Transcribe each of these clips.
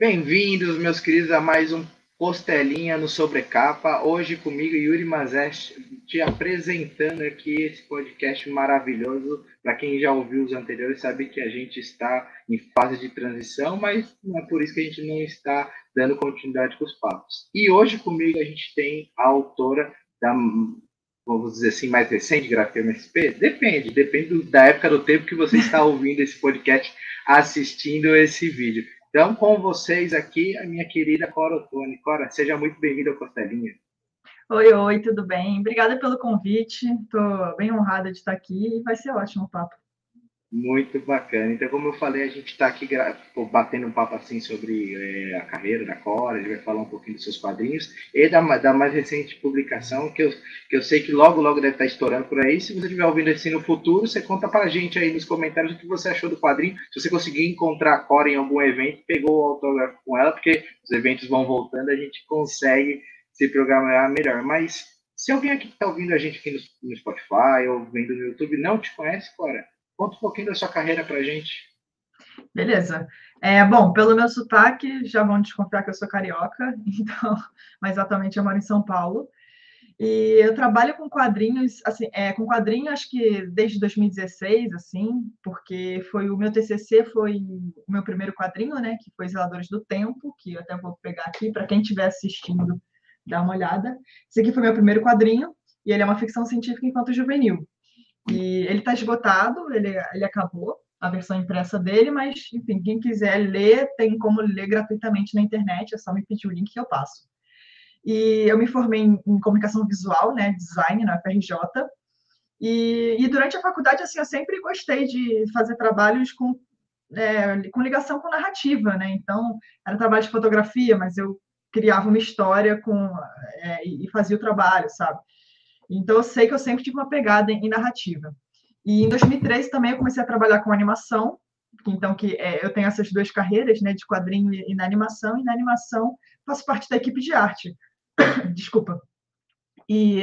Bem-vindos, meus queridos, a mais um Costelinha no Sobrecapa. Hoje comigo, Yuri Mazeste, te apresentando aqui esse podcast maravilhoso. Para quem já ouviu os anteriores, sabe que a gente está em fase de transição, mas não é por isso que a gente não está dando continuidade com os papos. E hoje comigo a gente tem a autora da, vamos dizer assim, mais recente, Grafia MSP? Depende, depende da época do tempo que você está ouvindo esse podcast, assistindo esse vídeo. Então, com vocês aqui, a minha querida Cora Ottoni. Cora, seja muito bem-vinda ao Costelinha. Oi, oi, tudo bem? Obrigada pelo convite. Estou bem honrada de estar aqui e vai ser ótimo o papo. Muito bacana. Então, como eu falei, a gente está aqui batendo um papo assim sobre é, a carreira da Cora, a gente vai falar um pouquinho dos seus quadrinhos e da, da mais recente publicação, que eu, que eu sei que logo, logo deve estar estourando por aí. Se você estiver ouvindo assim no futuro, você conta para a gente aí nos comentários o que você achou do quadrinho. Se você conseguir encontrar a Cora em algum evento, pegou o autógrafo com ela, porque os eventos vão voltando, a gente consegue se programar melhor. Mas se alguém aqui está ouvindo a gente aqui no, no Spotify ou vendo no YouTube não te conhece, Cora, Conta um pouquinho da sua carreira para a gente. Beleza. É, bom, pelo meu sotaque, já vão desconfiar que eu sou carioca, então, mas atualmente eu moro em São Paulo. E eu trabalho com quadrinhos, assim, é, com quadrinhos acho que desde 2016, assim, porque foi o meu TCC, foi o meu primeiro quadrinho, né, que foi Zeladores do Tempo, que eu até vou pegar aqui para quem estiver assistindo dar uma olhada. Esse aqui foi meu primeiro quadrinho, e ele é uma ficção científica enquanto juvenil. E ele está esgotado, ele, ele acabou, a versão impressa dele, mas, enfim, quem quiser ler, tem como ler gratuitamente na internet, é só me pedir o link que eu passo. E eu me formei em, em comunicação visual, né, design na FRJ, e, e, durante a faculdade, assim, eu sempre gostei de fazer trabalhos com, é, com ligação com narrativa, né, então, era trabalho de fotografia, mas eu criava uma história com, é, e fazia o trabalho, sabe? Então, eu sei que eu sempre tive uma pegada em, narrativa. E em 2013 também eu comecei a trabalhar com animação, então que é, eu tenho essas duas carreiras, né, de quadrinho e, na animação, e na animação faço parte da equipe de arte. Desculpa. E,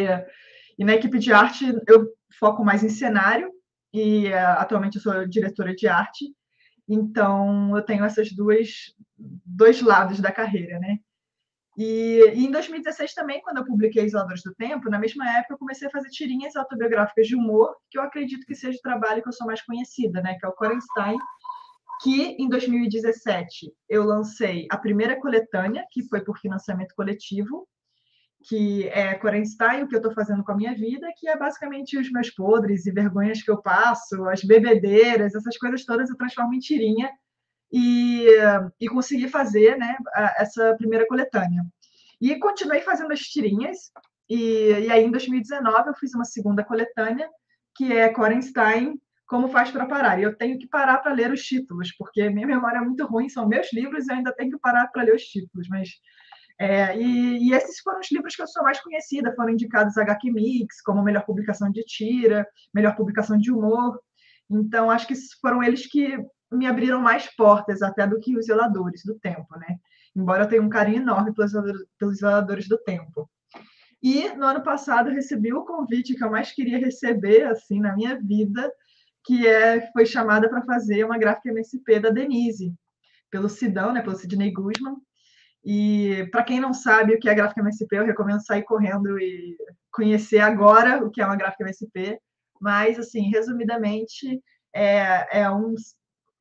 e na equipe de arte eu foco mais em cenário, e uh, atualmente eu sou diretora de arte, então eu tenho essas duas dois lados da carreira, né? E, e, em 2016 também, quando eu publiquei Isoladores do Tempo, na mesma época eu comecei a fazer tirinhas autobiográficas de humor, que eu acredito que seja o trabalho que eu sou mais conhecida, né? Que é o Corenstein, que em 2017 eu lancei a primeira coletânea, que foi por financiamento coletivo, que é Corenstein, o que eu estou fazendo com a minha vida, que é basicamente os meus podres e vergonhas que eu passo, as bebedeiras, essas coisas todas eu transformo em tirinha e, e consegui fazer né, essa primeira coletânea. E continuei fazendo as tirinhas, e, e aí em 2019 eu fiz uma segunda coletânea, que é Corenstein, Como Faz para Parar. E eu tenho que parar para ler os títulos, porque minha memória é muito ruim, são meus livros e eu ainda tenho que parar para ler os títulos, mas... É, e, e, esses foram os livros que eu sou mais conhecida, foram indicados HQ Mix como melhor publicação de tira, melhor publicação de humor. Então, acho que foram eles que me abriram mais portas até do que os zeladores do tempo, né? Embora eu tenha um carinho enorme pelos, pelos zeladores do tempo. E no ano passado recebi o convite que eu mais queria receber assim na minha vida, que é foi chamada para fazer uma gráfica MSP da Denise, pelo Sidão, né, pelo Sidney Guzman. E para quem não sabe o que é gráfica MSP, eu recomendo sair correndo e conhecer agora o que é uma gráfica MSP. Mas, assim, resumidamente, é, é um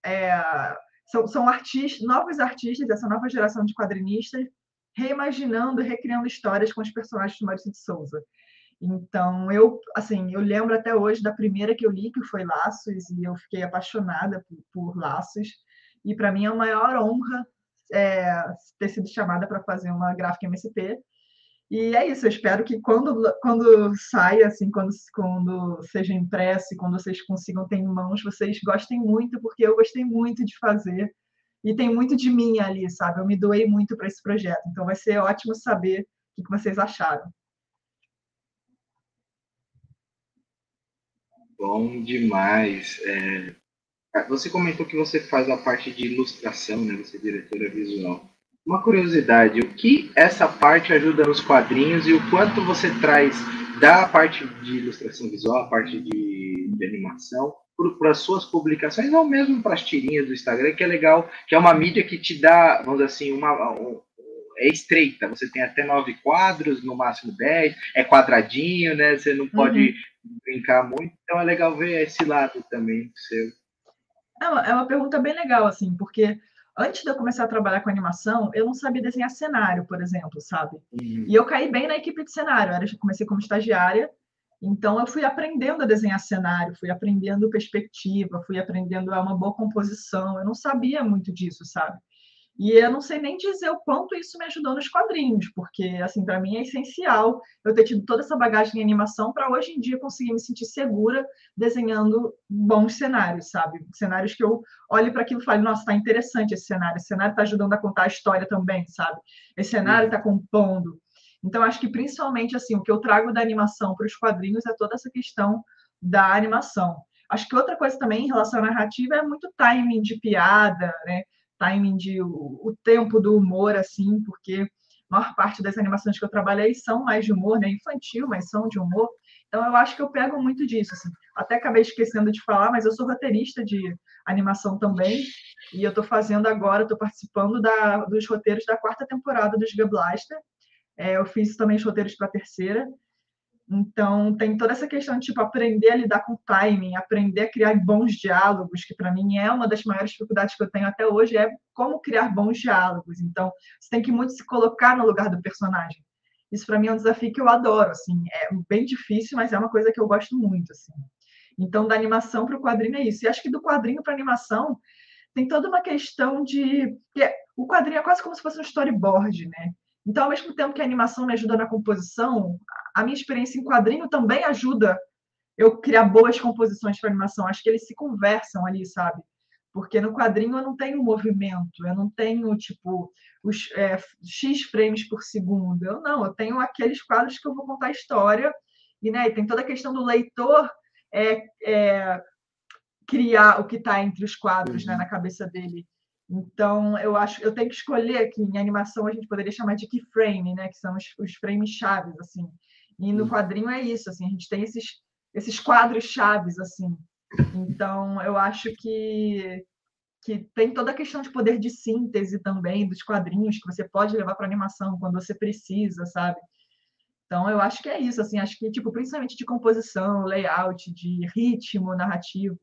é, são, são artistas, novos artistas, essa nova geração de quadrinistas, reimaginando recriando histórias com os personagens de Maurício de Souza. Então, eu, assim, eu lembro até hoje da primeira que eu li, que foi Laços, e eu fiquei apaixonada por, por Laços. E para mim é a maior honra é, ter sido chamada para fazer uma gráfica MSP. E é isso, eu espero que quando, quando saia, assim, quando, quando seja impresso e quando vocês consigam ter em mãos, vocês gostem muito, porque eu gostei muito de fazer. E tem muito de mim ali, sabe? Eu me doei muito para esse projeto. Então vai ser ótimo saber o que vocês acharam. Bom demais. É... Você comentou que você faz a parte de ilustração, né? Você é diretora visual. Uma curiosidade, o que essa parte ajuda nos quadrinhos e o quanto você traz da parte de ilustração visual, a parte de, de animação, para as suas publicações, ou mesmo para as tirinhas do Instagram, que é legal, que é uma mídia que te dá, vamos dizer assim, uma, um, é estreita, você tem até nove quadros, no máximo dez, é quadradinho, né? Você não pode uhum. brincar muito, então é legal ver esse lado também seu. É uma, é uma pergunta bem legal, assim, porque antes de eu começar a trabalhar com animação, eu não sabia desenhar cenário, por exemplo, sabe? Uhum. E eu caí bem na equipe de cenário. Eu comecei como estagiária, então eu fui aprendendo a desenhar cenário, fui aprendendo perspectiva, fui aprendendo a uma boa composição. Eu não sabia muito disso, sabe? E eu não sei nem dizer o quanto isso me ajudou nos quadrinhos, porque, assim, para mim é essencial eu ter tido toda essa bagagem em animação para hoje em dia conseguir me sentir segura desenhando bons cenários, sabe? Cenários que eu olhe para aquilo e fale, nossa, está interessante esse cenário, esse cenário está ajudando a contar a história também, sabe? Esse cenário está compondo. Então, acho que principalmente, assim, o que eu trago da animação para os quadrinhos é toda essa questão da animação. Acho que outra coisa também em relação à narrativa é muito timing de piada, né? Timing de o, o, tempo do humor, assim, porque a maior parte das animações que eu trabalhei são mais de humor, né? Infantil, mas são de humor. Então eu acho que eu pego muito disso, assim. Até acabei esquecendo de falar, mas eu sou roteirista de animação também, e eu estou fazendo agora, estou participando da, dos roteiros da quarta temporada do Giga Blaster. É, eu fiz também os roteiros para a terceira. Então, tem toda essa questão de tipo, aprender a lidar com timing, aprender a criar bons diálogos, que para mim é uma das maiores dificuldades que eu tenho até hoje, é como criar bons diálogos. Então, você tem que muito se colocar no lugar do personagem. Isso para mim é um desafio que eu adoro, assim, é bem difícil, mas é uma coisa que eu gosto muito, assim. Então, da animação para o quadrinho é isso. E acho que do quadrinho para animação tem toda uma questão de. O quadrinho é quase como se fosse um storyboard, né? Então, ao mesmo tempo que a animação me ajuda na composição, a minha experiência em quadrinho também ajuda eu criar boas composições para animação. Acho que eles se conversam ali, sabe? Porque no quadrinho eu não tenho movimento, eu não tenho, tipo, os é, X frames por segundo. Eu não, eu tenho aqueles quadros que eu vou contar a história, e, né, e tem toda a questão do leitor é, é criar o que está entre os quadros né, uhum. né, na cabeça dele. Então, eu acho, eu tenho que escolher que em animação a gente poderia chamar de keyframe, né, que são os, os frames chaves, assim. E no quadrinho é isso, assim, a gente tem esses, esses quadros chaves, assim. Então, eu acho que, que tem toda a questão de poder de síntese também dos quadrinhos que você pode levar para animação quando você precisa, sabe? Então, eu acho que é isso, assim, acho que, tipo, principalmente de composição, layout, de ritmo narrativo,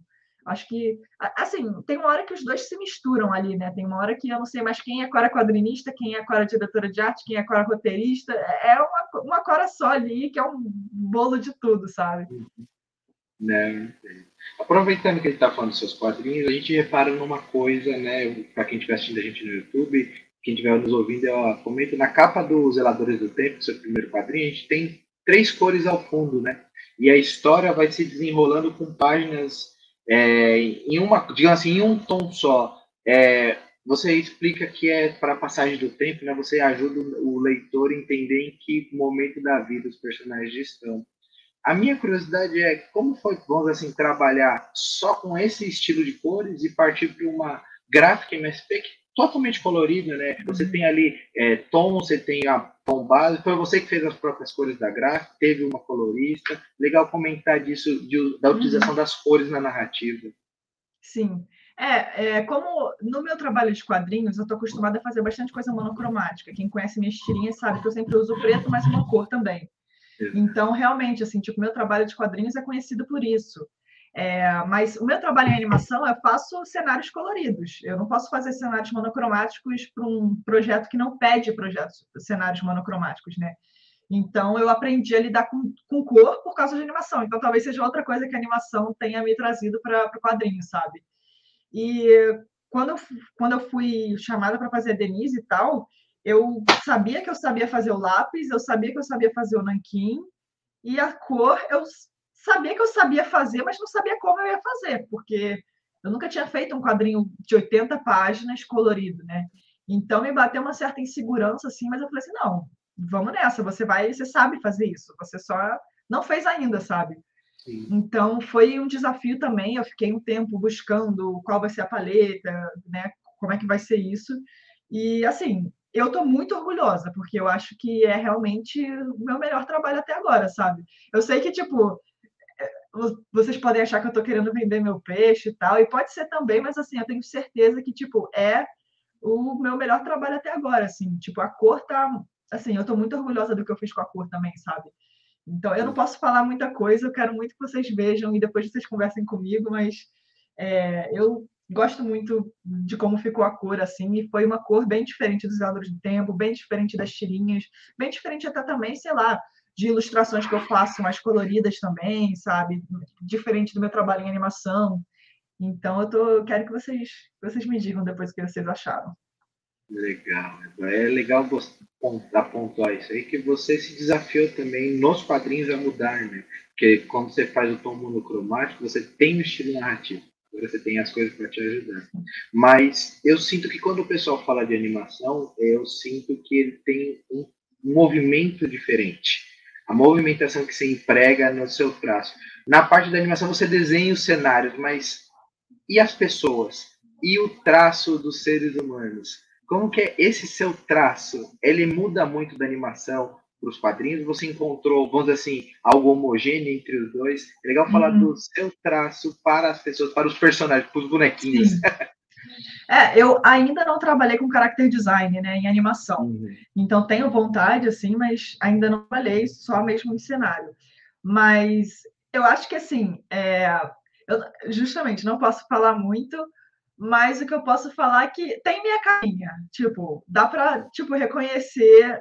Acho que, assim, tem uma hora que os dois se misturam ali, né? Tem uma hora que eu não sei mais quem é Cora quadrinista, quem é Cora diretora de arte, quem é Cora roteirista. É uma, uma Cora só ali, que é um bolo de tudo, sabe? Né? Aproveitando que ele está falando dos seus quadrinhos, a gente repara numa coisa, né? Para quem estiver assistindo a gente no YouTube, quem estiver nos ouvindo, eu comento na capa do Zeladores do Tempo, seu primeiro quadrinho, a gente tem três cores ao fundo, né? E a história vai se desenrolando com páginas é, em uma, digamos assim, em um tom só. É, você explica que é para a passagem do tempo, né? Você ajuda o leitor a entender em que momento da vida os personagens estão. A minha curiosidade é como foi, vamos assim, trabalhar só com esse estilo de cores e partir para uma gráfica MSP que totalmente colorido, né? Você tem ali é, tom, você tem a tom base. Foi você que fez as próprias cores da gráfica, teve uma colorista. Legal comentar disso, de, da utilização uhum. das cores na narrativa. Sim. É, é, como no meu trabalho de quadrinhos, eu estou acostumada a fazer bastante coisa monocromática. Quem conhece minhas tirinhas sabe que eu sempre uso preto, mas uma cor também. Então, realmente, assim, tipo, meu trabalho de quadrinhos é conhecido por isso. É, mas o meu trabalho em animação, eu faço cenários coloridos. Eu não posso fazer cenários monocromáticos para um projeto que não pede projetos, cenários monocromáticos, né? Então, eu aprendi a lidar com, com cor por causa de animação. Então, talvez seja outra coisa que a animação tenha me trazido para o quadrinho, sabe? E quando eu, quando eu fui chamada para fazer a Denise e tal, eu sabia que eu sabia fazer o lápis, eu sabia que eu sabia fazer o nanquim, e a cor eu sabia que eu sabia fazer, mas não sabia como eu ia fazer, porque eu nunca tinha feito um quadrinho de 80 páginas colorido, né? Então me bateu uma certa insegurança assim, mas eu falei assim, não, vamos nessa, você vai, você sabe fazer isso, você só não fez ainda, sabe? Sim. Então foi um desafio também, eu fiquei um tempo buscando qual vai ser a paleta, né? Como é que vai ser isso? E assim, eu estou muito orgulhosa, porque eu acho que é realmente o meu melhor trabalho até agora, sabe? Eu sei que, tipo, vocês podem achar que eu estou querendo vender meu peixe e tal, e pode ser também, mas assim, eu tenho certeza que, tipo, é o meu melhor trabalho até agora, assim, tipo, a cor tá, assim, eu estou muito orgulhosa do que eu fiz com a cor também, sabe? Então, eu não posso falar muita coisa, eu quero muito que vocês vejam e depois vocês conversem comigo, mas é, eu gosto muito de como ficou a cor, assim, e foi uma cor bem diferente dos Elders do Tempo, bem diferente das tirinhas, bem diferente até também, sei lá, de ilustrações que eu faço mais coloridas também, sabe? Diferente do meu trabalho em animação. Então, eu tô, quero que vocês, vocês me digam depois o que vocês acharam. Legal. É legal apontar isso aí, que você se desafiou também nos quadrinhos a mudar, né? Porque quando você faz o tom monocromático, você tem um estilo narrativo. Agora você tem as coisas para te ajudar. Mas eu sinto que quando o pessoal fala de animação, eu sinto que ele tem um movimento diferente. A movimentação que você emprega no seu traço. Na parte da animação você desenha os cenários, mas e as pessoas? E o traço dos seres humanos? Como que é esse seu traço? Ele muda muito da animação? para os quadrinhos, você encontrou, vamos dizer assim, algo homogêneo entre os dois. É legal falar uhum. do seu traço para as pessoas, para os personagens, para os bonequinhos. É, eu ainda não trabalhei com character design, né, em animação. Uhum. Então tenho vontade, assim, mas ainda não trabalhei só mesmo em cenário. Mas eu acho que assim, é, eu, justamente não posso falar muito, mas o que eu posso falar é que tem minha carinha. Tipo, dá para tipo reconhecer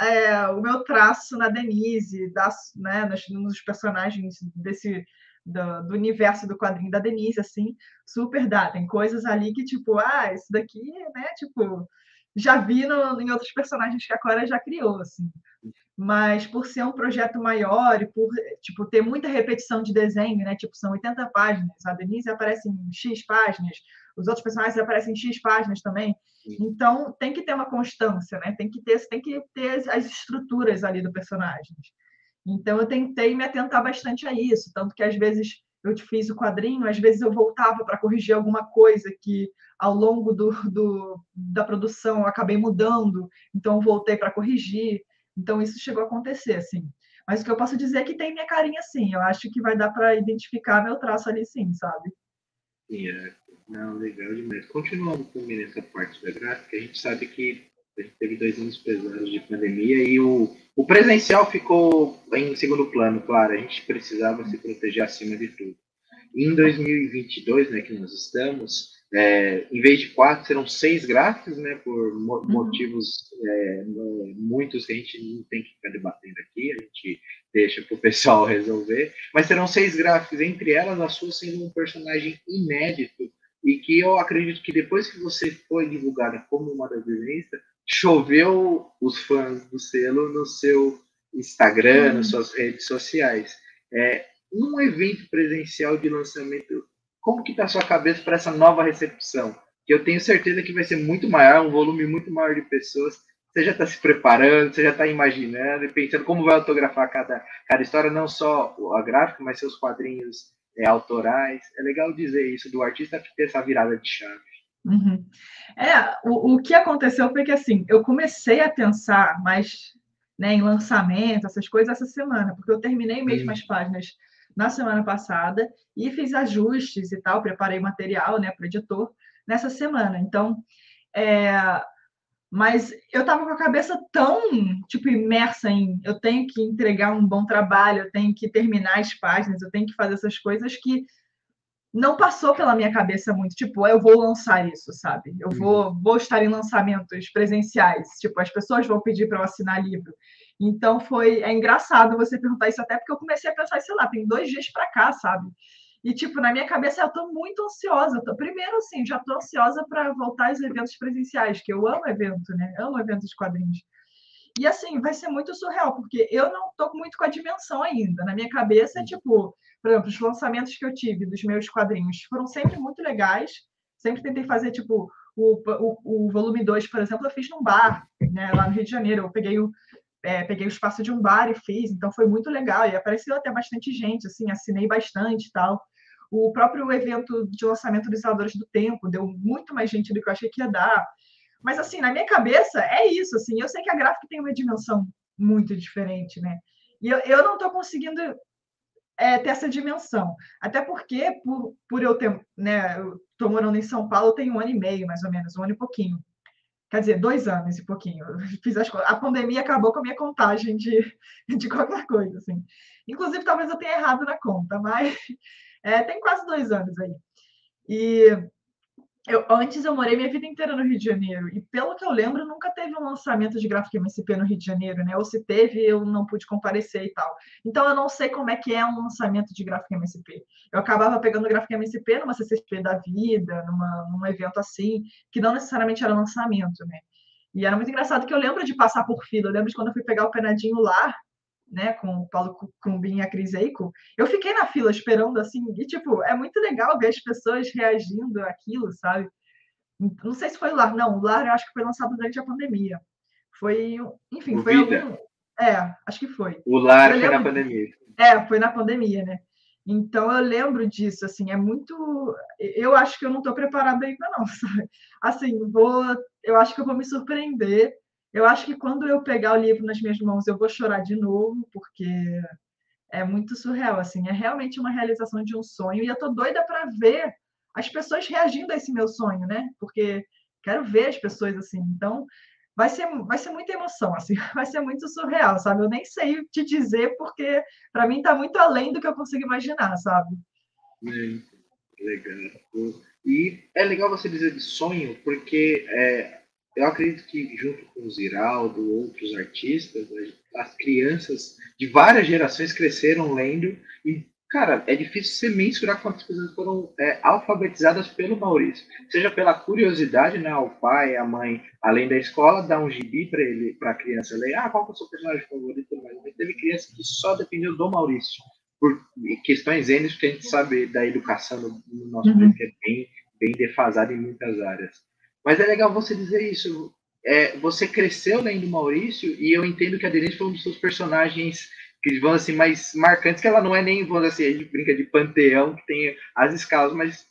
é, o meu traço na Denise, das, né, nos, nos personagens desse do, do, universo do quadrinho da Denise, assim, super dá. Tem coisas ali que, tipo, ah, isso daqui, né, tipo, já vi no, em outros personagens que a Cora já criou, assim. Mas por ser um projeto maior e por, tipo, ter muita repetição de desenho, né, tipo, são 80 páginas, a Denise aparece em X páginas, os outros personagens aparecem em X páginas também. Então, tem que ter uma constância, né? Tem que ter, tem que ter as estruturas ali do personagem. Então, eu tentei me atentar bastante a isso, tanto que às vezes eu fiz o quadrinho, às vezes eu voltava para corrigir alguma coisa que ao longo do, do, da produção eu acabei mudando, então voltei para corrigir. Então, isso chegou a acontecer, assim. Mas o que eu posso dizer é que tem minha carinha, sim. Eu acho que vai dar para identificar meu traço ali, sim, sabe? Yeah. Não, legal demais. Continuando também nessa parte da gráfica, a gente sabe que a gente teve dois anos pesados de pandemia e o, o presencial ficou em segundo plano, claro, a gente precisava se proteger acima de tudo. Em 2022, né, que nós estamos, é, em vez de quatro, serão seis gráficos, né, por mo uhum. motivos é, muitos que a gente não tem que ficar debatendo aqui, a gente deixa para o pessoal resolver, mas serão seis gráficos, entre elas a sua sendo um personagem inédito e que eu acredito que depois que você foi divulgada como uma das desenhistas, choveu os fãs do selo no seu Instagram, hum. nas suas redes sociais. É, num evento presencial de lançamento, como que está a sua cabeça para essa nova recepção? Que eu tenho certeza que vai ser muito maior, um volume muito maior de pessoas. Você já está se preparando, você já está imaginando e pensando como vai autografar cada, cada história, não só a gráfica, mas seus quadrinhos é, autorais. É legal dizer isso do artista que ter essa virada de chave. Uhum. É, o, o que aconteceu foi que assim, eu comecei a pensar mais né, em lançamento, essas coisas essa semana, porque eu terminei mesmo uhum. as páginas na semana passada e fiz ajustes e tal, preparei material né, para o editor nessa semana. Então, é, mas eu estava com a cabeça tão, tipo, imersa em eu tenho que entregar um bom trabalho, eu tenho que terminar as páginas, eu tenho que fazer essas coisas que não passou pela minha cabeça muito, tipo, eu vou lançar isso, sabe? Eu vou, uhum. vou estar em lançamentos presenciais, tipo, as pessoas vão pedir para eu assinar livro. Então foi, é engraçado você perguntar isso até porque eu comecei a pensar, sei lá, tem dois dias para cá, sabe? E, tipo, na minha cabeça, eu estou muito ansiosa. Tô, primeiro, assim, já estou ansiosa para voltar aos eventos presenciais, que eu amo evento, né? Amo eventos de quadrinhos. E, assim, vai ser muito surreal, porque eu não estou muito com a dimensão ainda. Na minha cabeça, é tipo, por exemplo, os lançamentos que eu tive dos meus quadrinhos foram sempre muito legais. Sempre tentei fazer, tipo, o, o, o volume 2, por exemplo, eu fiz num bar, né, lá no Rio de Janeiro. Eu peguei o, é, peguei o espaço de um bar e fiz, então foi muito legal. E apareceu até bastante gente, assim, assinei bastante e tal. O próprio evento de lançamento dos Isadores do Tempo deu muito mais gente do que eu achei que ia dar. Mas, assim, na minha cabeça, é isso, assim. Eu sei que a gráfica tem uma dimensão muito diferente, né? E eu, eu não estou conseguindo é, ter essa dimensão. Até porque, por, por eu ter, né, eu estou morando em São Paulo, tem um ano e meio, mais ou menos, um ano e pouquinho. Quer dizer, dois anos e pouquinho. Fiz as, a pandemia acabou com a minha contagem de, de qualquer coisa, assim. Inclusive, talvez eu tenha errado na conta, mas é, tem quase dois anos aí. E eu, antes eu morei minha vida inteira no Rio de Janeiro, e pelo que eu lembro, nunca teve um lançamento de gráfico MSP no Rio de Janeiro, né? Ou se teve, eu não pude comparecer e tal. Então eu não sei como é que é um lançamento de gráfico MSP. Eu acabava pegando gráfico MSP numa CCP da vida, numa, num evento assim, que não necessariamente era lançamento, né? E era muito engraçado que eu lembro de passar por fila, eu lembro de quando eu fui pegar o penadinho lá, né, com o Paulo Cumbin e a Cris Eico, eu fiquei na fila esperando, assim, e, tipo, é muito legal ver as pessoas reagindo àquilo, sabe? Não sei se foi o Lar, não, o Lar eu acho que foi lançado durante a pandemia. Foi, enfim, o foi Vida. algum... É, acho que foi. O Lar foi lembro... na pandemia. É, foi na pandemia, né? Então eu lembro disso, assim, é muito. Eu acho que eu não estou preparada ainda, não, sabe? Assim, vou. Eu acho que eu vou me surpreender eu acho que quando eu pegar o livro nas minhas mãos, eu vou chorar de novo, porque é muito surreal, assim, é realmente uma realização de um sonho, e eu tô doida para ver as pessoas reagindo a esse meu sonho, né? Porque quero ver as pessoas assim. Então, vai ser vai ser muita emoção, assim, vai ser muito surreal, sabe? Eu nem sei te dizer porque para mim está muito além do que eu consigo imaginar, sabe? É, legal. E é legal você dizer de sonho, porque é, eu acredito que junto com o Ziraldo, outros artistas, as crianças de várias gerações cresceram lendo e, cara, é difícil você mensurar quantas pessoas foram é, alfabetizadas pelo Maurício. Seja pela curiosidade, né, o pai, a mãe, além da escola, dá um gibi para ele, para a criança ler, ah, qual é o seu personagem favorito? Mas teve criança que só dependeu do Maurício, por questões N, porque a gente sabe da educação no, nosso uhum. país que é bem, bem defasada em muitas áreas. Mas é legal você dizer isso. É, você cresceu lendo Maurício e eu entendo que a Denise foi um dos seus personagens que vão assim mais marcantes, que ela não é nem, vamos assim, a gente brinca de panteão, que tem as escalas, mas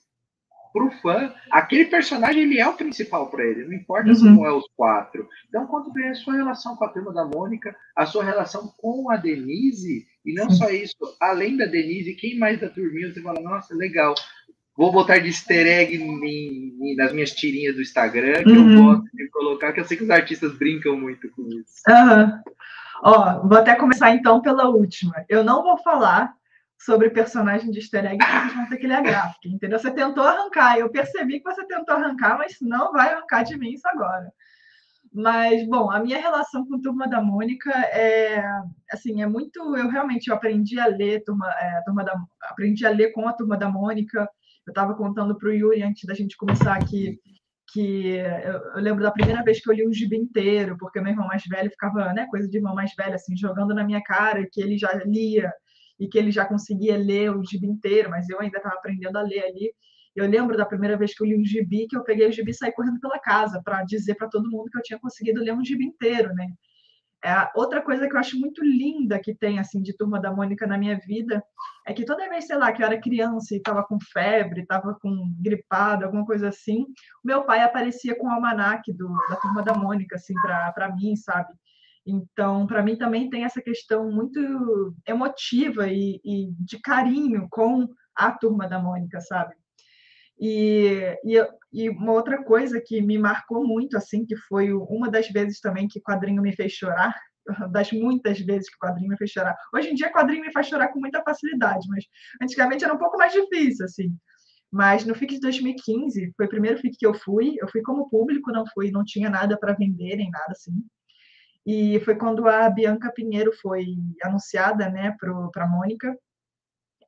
pro fã, aquele personagem ele é o principal para ele, não importa uhum. se não é os quatro. Então, quanto bem a sua relação com a turma da Mônica, a sua relação com a Denise, e não só isso, além da Denise, quem mais da turminha, você fala, nossa, legal, Vou botar de easter egg em, em, nas minhas tirinhas do Instagram, que uhum. eu gosto de colocar, que eu sei que os artistas brincam muito com isso. Uhum. Ó, vou até começar então pela última. Eu não vou falar sobre personagem de easter egg, porque vocês vão ter que ler a gráfica, entendeu? Você tentou arrancar, eu percebi que você tentou arrancar, mas não vai arrancar de mim isso agora. Mas, bom, a minha relação com Turma da Mônica é, assim, é muito... Eu realmente eu aprendi a ler Turma, é, Turma da... Aprendi a ler com a Turma da Mônica, eu estava contando para o Yuri antes da gente começar aqui que eu, lembro da primeira vez que eu li um gibi inteiro, porque meu irmão mais velho ficava, né, coisa de irmão mais velho, assim, jogando na minha cara que ele já lia e que ele já conseguia ler o gibi inteiro, mas eu ainda estava aprendendo a ler ali. Eu lembro da primeira vez que eu li um gibi, que eu peguei o gibi e saí correndo pela casa para dizer para todo mundo que eu tinha conseguido ler um gibi inteiro, né? É, outra coisa que eu acho muito linda que tem assim de Turma da Mônica na minha vida é que toda vez, sei lá, que eu era criança e estava com febre, estava com gripado, alguma coisa assim, meu pai aparecia com o almanac do, da Turma da Mônica, assim, para mim, sabe? Então, para mim também tem essa questão muito emotiva e, e de carinho com a Turma da Mônica, sabe? E, e, e, uma outra coisa que me marcou muito, assim, que foi uma das vezes também que quadrinho me fez chorar, das muitas vezes que quadrinho me fez chorar. Hoje em dia, quadrinho me faz chorar com muita facilidade, mas antigamente era um pouco mais difícil, assim. Mas no FIC de 2015, foi o primeiro FIC que eu fui, eu fui como público, não fui, não tinha nada para vender, nem nada assim. E foi quando a Bianca Pinheiro foi anunciada, né, para a Mônica,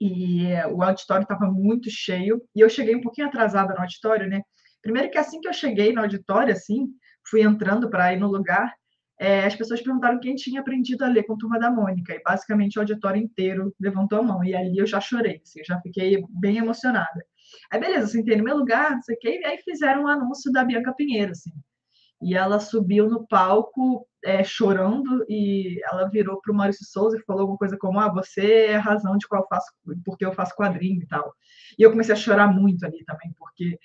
e o auditório estava muito cheio, e eu cheguei um pouquinho atrasada no auditório, né? Primeiro que assim que eu cheguei no auditório, assim, fui entrando para ir no lugar, é, as pessoas perguntaram quem tinha aprendido a ler com a Turma da Mônica, e basicamente o auditório inteiro levantou a mão, e ali eu já chorei, assim, eu já fiquei bem emocionada. Aí, beleza, sentei no meu lugar, não sei o quê, e aí fizeram um anúncio da Bianca Pinheiro, assim. E ela subiu no palco é, chorando e ela virou para o Maurício Souza e falou alguma coisa como: Ah, você é a razão de qual eu faço, porque eu faço quadrinho e tal. E eu comecei a chorar muito ali também, porque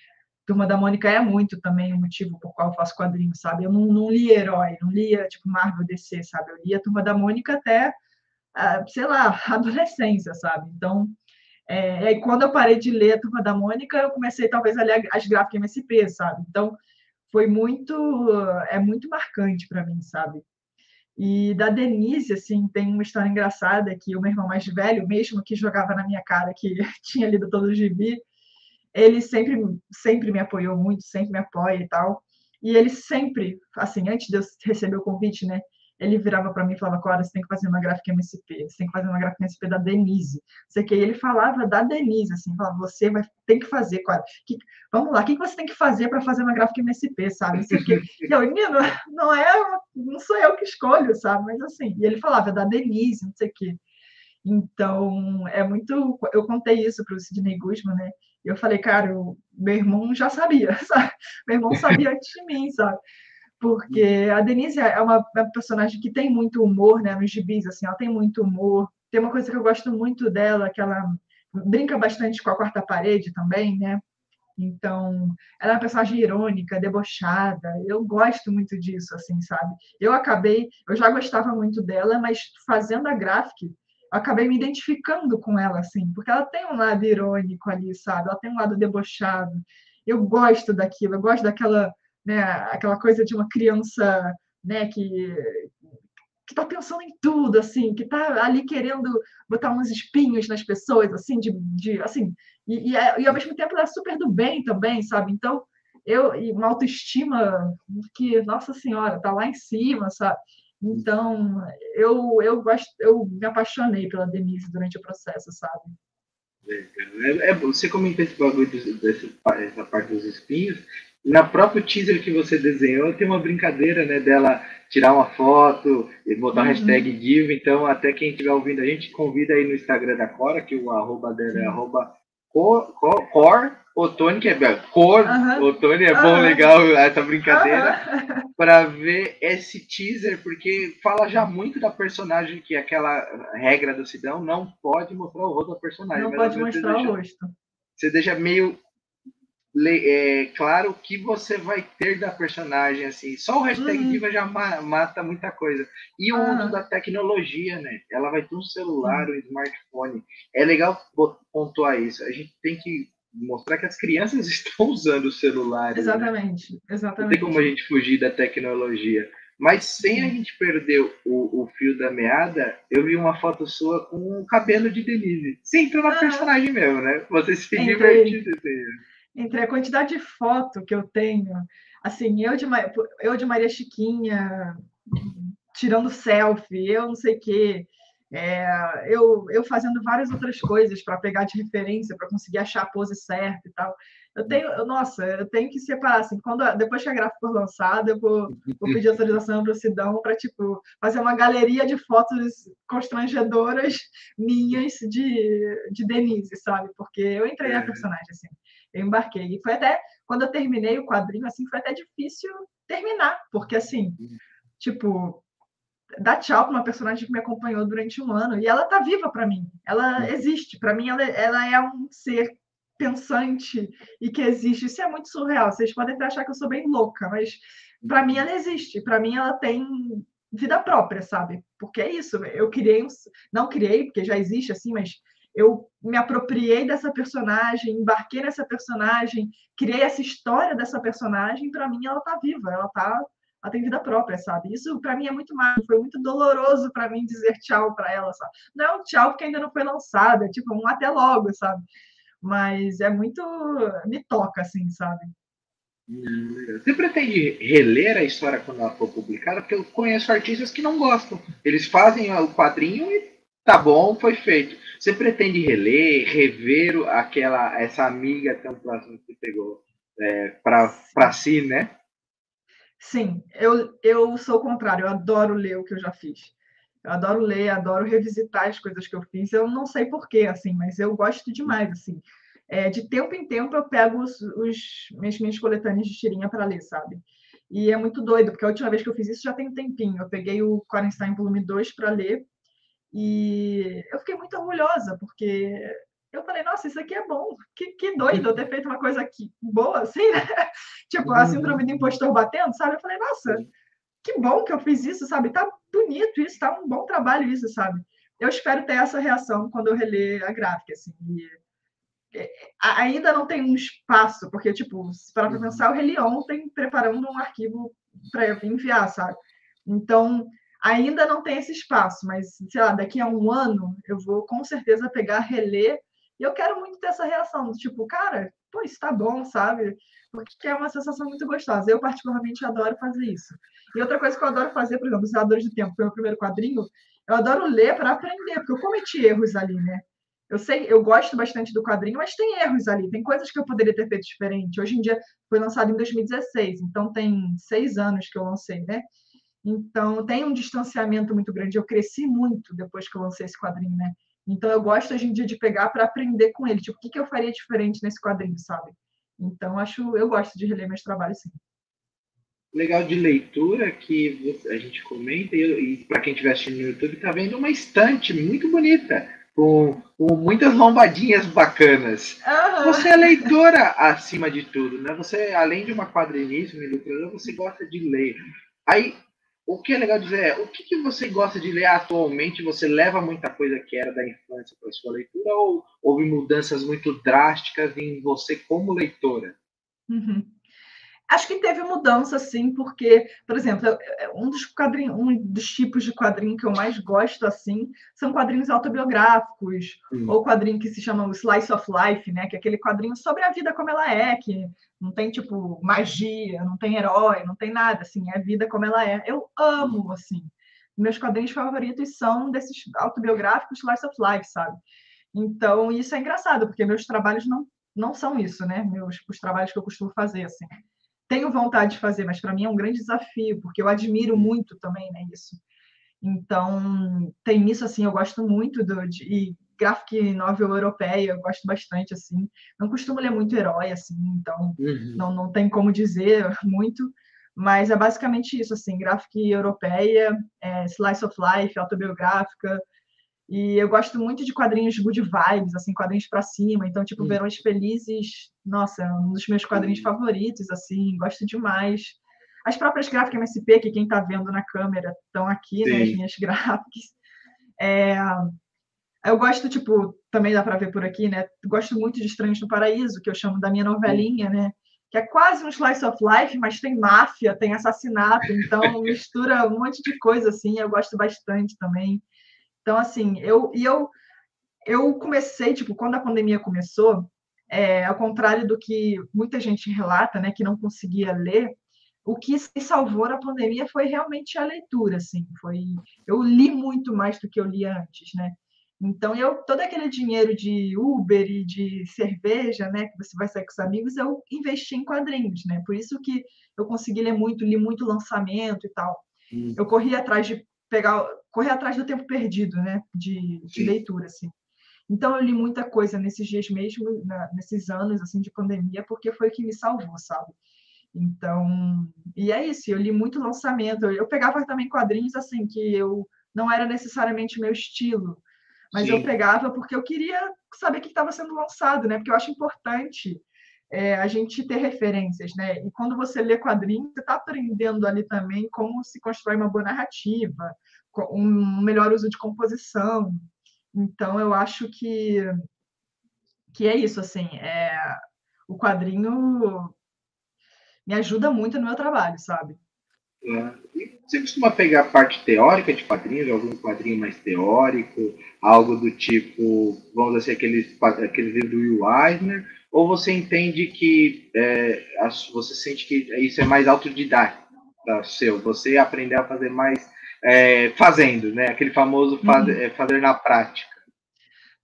Turma da Mônica é muito também o motivo por qual eu faço quadrinho, sabe? Eu não, não li herói, não lia tipo Marvel DC, sabe? Eu lia Turma da Mônica até sei lá, adolescência, sabe? Então, é, quando eu parei de ler a Turma da Mônica, eu comecei talvez a ler as gráficas MSP, sabe? Então, foi muito, é muito marcante para mim, sabe? E da Denise, assim, tem uma história engraçada que o meu irmão mais velho, mesmo que jogava na minha cara que tinha lido todo o gibi, ele sempre, sempre me apoiou muito, sempre me apoia e tal. E ele sempre, assim, antes de eu receber o convite, né, ele virava para mim e falava, Cora, você tem que fazer uma gráfica MSP, você tem que fazer uma gráfica MSP da Denise. Sei que ele falava da Denise, assim, falava, você vai, tem que fazer, Cora. Que, vamos lá, o que você tem que fazer para fazer uma gráfica MSP, sabe? Sei que, e eu, menino, não é, não sou eu que escolho, sabe? Mas assim, e ele falava da Denise, não sei o quê. Então, é muito. Eu contei isso para o Sidney Guzman, né? E eu falei, cara, meu irmão já sabia, sabe? Meu irmão sabia antes de mim, sabe? Porque a Denise é uma, uma, personagem que tem muito humor, né, nos gibis, assim, ela tem muito humor. Tem uma coisa que eu gosto muito dela, que ela brinca bastante com a quarta parede também, né? Então, ela é uma personagem irônica, debochada. Eu gosto muito disso, assim, sabe? Eu acabei, eu já gostava muito dela, mas fazendo a gráfica, eu acabei me identificando com ela, assim, porque ela tem um lado irônico ali, sabe? Ela tem um lado debochado. Eu gosto daquilo, eu gosto daquela né, aquela coisa de uma criança né, que que está pensando em tudo, assim, que está ali querendo botar uns espinhos nas pessoas, assim, de, de assim, e, e, e, ao mesmo tempo ela é super do bem também, sabe? Então, eu, e uma autoestima que, nossa senhora, tá lá em cima, sabe? Então, eu, eu gosto, eu me apaixonei pela Denise durante o processo, sabe? É, é, você comentou esse bagulho dessa parte dos espinhos, na próprio teaser que você desenhou, tem uma brincadeira, né, dela tirar uma foto e botar uhum. hashtag diva, então até quem estiver ouvindo a gente, convida aí no Instagram da Cora, que o arroba dela é arroba cor, cor, cor Otone, que é cor, uhum. Otone, é bom, legal essa brincadeira, uhum. para ver esse teaser, porque fala já muito da personagem, que aquela regra do Sidão, não pode mostrar o rosto da personagem. Não pode mostrar deixa, o rosto. Você deixa meio é, claro o que você vai ter da personagem, assim. Só o hashtag uhum. diva já ma mata muita coisa. E o ah. uso da tecnologia, né? Ela vai ter um celular, um smartphone. É legal pontuar isso. A gente tem que mostrar que as crianças estão usando o celular. Exatamente, né? exatamente. Não tem como a gente fugir da tecnologia. Mas sem a gente perder o, o fio da meada, eu vi uma foto sua com o cabelo de Denise. Você entrou na ah. personagem mesmo, né? Você se divertiu. Entre a quantidade de foto que eu tenho, assim, eu de, eu de Maria Chiquinha, tirando selfie, eu não sei o quê, é, eu, eu fazendo várias outras coisas para pegar de referência, para conseguir achar a pose certa e tal. Eu tenho, eu, nossa, eu tenho que separar, assim, quando, depois que a gráfica for lançada, eu vou, vou pedir autorização para o Sidão para, tipo, fazer uma galeria de fotos constrangedoras minhas de, de Denise, sabe? Porque eu entrei na personagem, assim eu embarquei. E foi até, quando eu terminei o quadrinho, assim, foi até difícil terminar, porque, assim, tipo, dar tchau para uma personagem que me acompanhou durante um ano, e ela tá viva para mim, ela existe, para mim ela, ela é um ser pensante e que existe. Isso é muito surreal. Vocês podem até achar que eu sou bem louca, mas para mim ela existe. Para mim ela tem vida própria, sabe? Porque é isso. Eu criei, não criei porque já existe assim, mas eu me apropriei dessa personagem, embarquei nessa personagem, criei essa história dessa personagem, para mim ela tá viva, ela tá ela tem vida própria, sabe? Isso para mim é muito mais, foi muito doloroso para mim dizer tchau para ela, sabe? Não é um tchau porque ainda não foi lançada, é tipo um até logo, sabe? Mas é muito me toca assim, sabe? Você pretende reler a história quando ela for publicada? Porque eu conheço artistas que não gostam. Eles fazem o quadrinho e tá bom, foi feito. Você pretende reler, rever aquela essa amiga tão próxima que pegou é, para si, né? Sim, eu, eu sou o contrário, eu adoro ler o que eu já fiz. Eu adoro ler, adoro revisitar as coisas que eu fiz. Eu não sei porquê, assim, mas eu gosto demais, assim. É, de tempo em tempo eu pego os, os minhas, minhas coletâneas de tirinha para ler, sabe? E é muito doido, porque a última vez que eu fiz isso já tem um tempinho. Eu peguei o Quarenstein volume 2 para ler e eu fiquei muito orgulhosa, porque eu falei, nossa, isso aqui é bom, que, que doido eu ter feito uma coisa aqui boa, assim, né? tipo, a síndrome do impostor batendo, sabe? Eu falei, nossa, que bom que eu fiz isso, sabe? Tá bonito isso, tá um bom trabalho isso, sabe? eu espero ter essa reação quando eu reler a gráfica, assim. E, é, ainda não tem um espaço, porque, tipo, para uhum. pensar, eu reli ontem preparando um arquivo para enviar, sabe? Então, ainda não tem esse espaço, mas, sei lá, daqui a um ano eu vou com certeza pegar, reler, e eu quero muito ter essa reação, tipo, cara, pô, isso tá bom, sabe? Porque é uma sensação muito gostosa. Eu, particularmente, adoro fazer isso. E outra coisa que eu adoro fazer, por exemplo, Os Zeladores do Tempo, foi o meu primeiro quadrinho, eu adoro ler para aprender, porque eu cometi erros ali, né? Eu sei, eu gosto bastante do quadrinho, mas tem erros ali, tem coisas que eu poderia ter feito diferente. Hoje em dia foi lançado em 2016, então tem seis anos que eu lancei, né? Então tem um distanciamento muito grande. Eu cresci muito depois que eu lancei esse quadrinho, né? Então eu gosto hoje em dia de pegar para aprender com ele, tipo, o que, que eu faria diferente nesse quadrinho, sabe? Então acho, eu gosto de reler meus trabalhos, sim legal de leitura que a gente comenta, e, e para quem estiver assistindo no YouTube, está vendo uma estante muito bonita, com, com muitas lombadinhas bacanas. Uhum. Você é leitora acima de tudo, né? Você, além de uma quadrinista, uma ilustradora, você gosta de ler. Aí, o que é legal dizer é, o que, que você gosta de ler atualmente? Você leva muita coisa que era da infância para sua leitura ou houve mudanças muito drásticas em você como leitora? Uhum. Acho que teve mudança, sim, porque, por exemplo, um dos quadrinhos, um dos tipos de quadrinho que eu mais gosto, assim, são quadrinhos autobiográficos, hum. ou quadrinho que se chama Slice of Life, né? Que é aquele quadrinho sobre a vida como ela é, que não tem, tipo, magia, não tem herói, não tem nada, assim, é a vida como ela é. Eu amo, assim. Meus quadrinhos favoritos são desses autobiográficos Slice of Life, sabe? Então, isso é engraçado, porque meus trabalhos não, não são isso, né? Meus, os trabalhos que eu costumo fazer, assim tenho vontade de fazer, mas para mim é um grande desafio, porque eu admiro muito também, né, isso. Então, tem isso, assim, eu gosto muito do, de e graphic novel europeia, eu gosto bastante, assim. Não costumo ler muito herói, assim, então uhum. não, não tem como dizer muito, mas é basicamente isso, assim, graphic europeia, é, slice of life, autobiográfica, e eu gosto muito de quadrinhos good vibes, assim, quadrinhos para cima. Então, tipo. Verões Felizes, nossa, é um dos meus quadrinhos favoritos, assim, gosto demais. As próprias gráficas MSP, que quem está vendo na câmera estão aqui, Sim. né, as minhas gráficas. É... Eu gosto, tipo, também dá para ver por aqui, né? Gosto muito de Estranhos no Paraíso, que eu chamo da minha novelinha, né? Que é quase um slice of life, mas tem máfia, tem assassinato, então mistura um monte de coisa, assim, eu gosto bastante também. Então, assim, eu e eu eu comecei, tipo, quando a pandemia começou, é, ao contrário do que muita gente relata, né, que não conseguia ler, o que me salvou na pandemia foi realmente a leitura, assim, foi eu li muito mais do que eu lia antes, né? Então, eu todo aquele dinheiro de Uber e de cerveja, né, que você vai sair com os amigos, eu investi em quadrinhos, né? Por isso que eu consegui ler muito, li muito lançamento e tal. Hum. Eu corri atrás de pegar, correr atrás do tempo perdido, né? De, de leitura, assim. Então eu li muita coisa nesses dias mesmo, na, nesses anos assim de pandemia, porque foi o que me salvou, sabe? Então, e é isso, eu li muito lançamento. Eu, eu pegava também quadrinhos assim que eu não era necessariamente meu estilo, mas Sim. eu pegava porque eu queria saber o que estava sendo lançado, né? Porque eu acho importante é, a gente ter referências, né? E quando você lê quadrinhos, você está aprendendo ali também como se constrói uma boa narrativa, um melhor uso de composição. Então, eu acho que, que é isso, assim, é, o quadrinho me ajuda muito no meu trabalho, sabe? É. Você costuma pegar a parte teórica de quadrinhos, algum quadrinho mais teórico, algo do tipo, vamos dizer, aqueles, aqueles livros do Will Eisner, ou você entende que é, você sente que isso é mais autodidático seu, você aprender a fazer mais é, fazendo, né? Aquele famoso fazer, uhum. É, fazer na prática.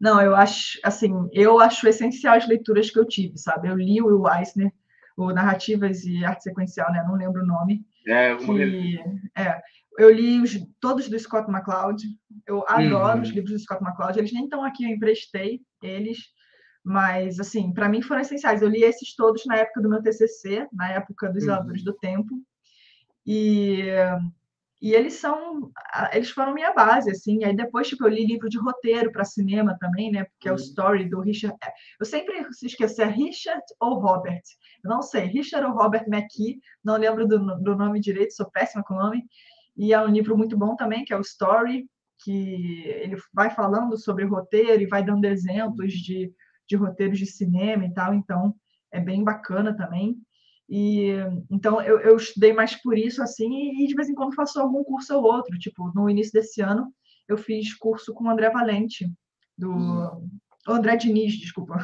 Não, eu acho, assim, eu acho essencial as leituras que eu tive, sabe? Eu li o Will Eisner, o Narrativas e Arte Sequencial, né? Não lembro o nome. É, que, é eu li os, todos do Scott McCloud. Eu adoro uhum. os livros do Scott McCloud. Eles nem estão aqui, eu emprestei eles. Mas, assim, para mim foram essenciais. Eu li esses todos na época do meu TCC, na época dos uhum. do Tempo. E, e eles são, eles foram minha base, assim. Aí depois, tipo, eu li livro de roteiro para cinema também, né? Porque é o uhum. Story do Richard. É, eu sempre se esqueço, é Richard ou Robert? Eu não sei, Richard ou Robert McKee, não lembro do, do nome direito, sou péssima com o nome. E é um livro muito bom também, que é o Story. que ele vai falando sobre roteiro e vai dando exemplos de, de roteiros de cinema e tal, então é bem bacana também. E então eu, eu estudei mais por isso assim e de vez em quando faço algum curso ou outro. Tipo, no início desse ano eu fiz curso com o André Valente do hum. André Diniz, desculpa.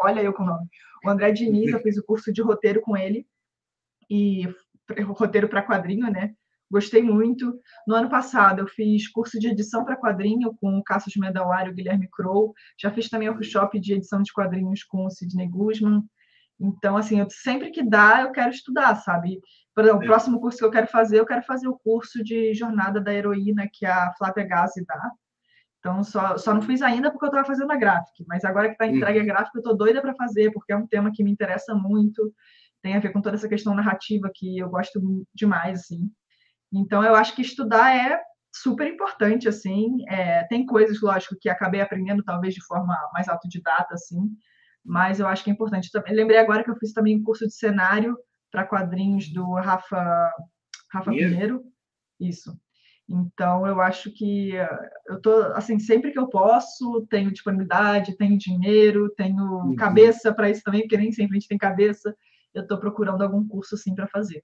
Olha eu com o nome. O André Diniz, eu fiz o curso de roteiro com ele e roteiro para quadrinho, né? Gostei muito. No ano passado, eu fiz curso de edição para quadrinho com o Cassius Medalar e o Guilherme Crow. Já fiz também workshop de edição de quadrinhos com o Sidney Guzman. Então, assim, eu, sempre que dá, eu quero estudar, sabe? Por exemplo, o próximo curso que eu quero fazer, eu quero fazer o curso de Jornada da Heroína, que a Flávia Gazi dá. Então, só, só não fiz ainda porque eu estava fazendo a gráfica. Mas agora que está entregue a gráfica, eu estou doida para fazer, porque é um tema que me interessa muito. Tem a ver com toda essa questão narrativa que eu gosto demais, assim. Então, eu acho que estudar é super importante, assim. É, tem coisas, lógico, que acabei aprendendo talvez de forma mais autodidata, assim, mas eu acho que é importante. Também, lembrei agora que eu fiz também um curso de cenário para quadrinhos do Rafa, Rafa Pinheiro. Isso. Então, eu acho que eu tô assim, sempre que eu posso, tenho disponibilidade, tenho dinheiro, tenho uhum. cabeça para isso também, porque nem sempre a gente tem cabeça. Eu estou procurando algum curso assim para fazer.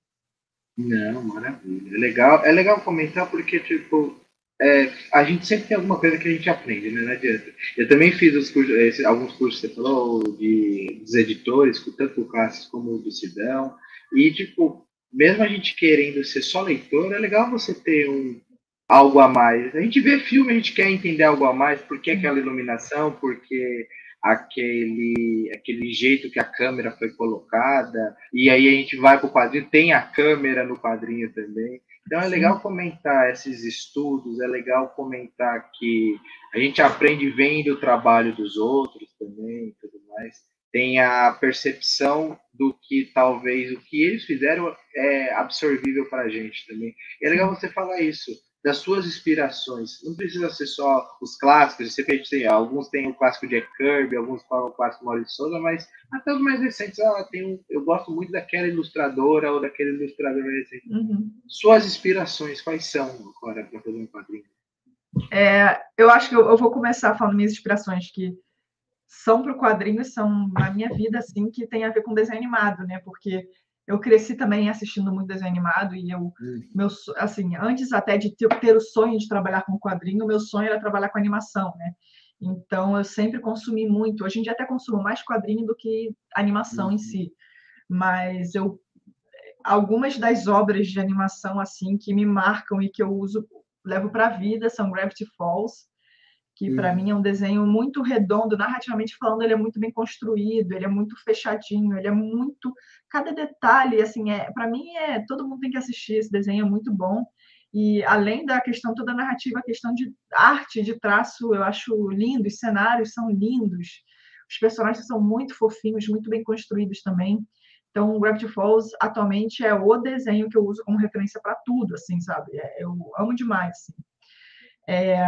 Não, maravilha. É legal, é legal comentar porque, tipo, é, a gente sempre tem alguma coisa que a gente aprende, né? Não adianta. Eu também fiz os cursos, esse, alguns cursos que você falou, de, dos editores, tanto o Cássio como o do Sidão. E, tipo, mesmo a gente querendo ser só leitor, é legal você ter um, algo a mais. A gente vê filme, a gente quer entender algo a mais, por que aquela iluminação, porque aquele, aquele jeito que a câmera foi colocada, e aí a gente vai para o quadrinho, tem a câmera no quadrinho também. Então é legal comentar esses estudos, é legal comentar que a gente aprende vendo o trabalho dos outros também e tudo mais. Tem a percepção do que talvez o que eles fizeram é absorvível para a gente também. E é legal você falar isso das suas inspirações. Não precisa ser só os clássicos, você tem, alguns têm o clássico Jack Kirby, alguns falam o clássico Maurício Souza, mas até os mais recentes, ah, tem um, eu gosto muito daquela ilustradora ou daquele ilustrador recente. Uhum. Suas inspirações, quais são agora para fazer um quadrinho? É, eu acho que eu, eu, vou começar falando minhas inspirações, que são para o quadrinho, são na minha vida, assim, que tem a ver com desenho animado, né? Porque eu cresci também assistindo muito desenho animado e eu, hum. meu, assim, antes até de ter, ter, o sonho de trabalhar com quadrinho, meu sonho era trabalhar com animação, né? Então eu sempre consumi muito. Hoje em dia até consumo mais quadrinho do que animação em uhum. si. Mas eu algumas das obras de animação assim que me marcam e que eu uso levo para a vida são Gravity Falls, que para mim é um desenho muito redondo, narrativamente falando, ele é muito bem construído, ele é muito fechadinho, ele é muito cada detalhe, assim, é para mim é todo mundo tem que assistir esse desenho, é muito bom. E além da questão toda narrativa, a questão de arte, de traço, eu acho lindo, os cenários são lindos, os personagens são muito fofinhos, muito bem construídos também. Então, Gravity Falls atualmente é o desenho que eu uso como referência para tudo, assim, sabe? É, eu amo demais. Assim. É,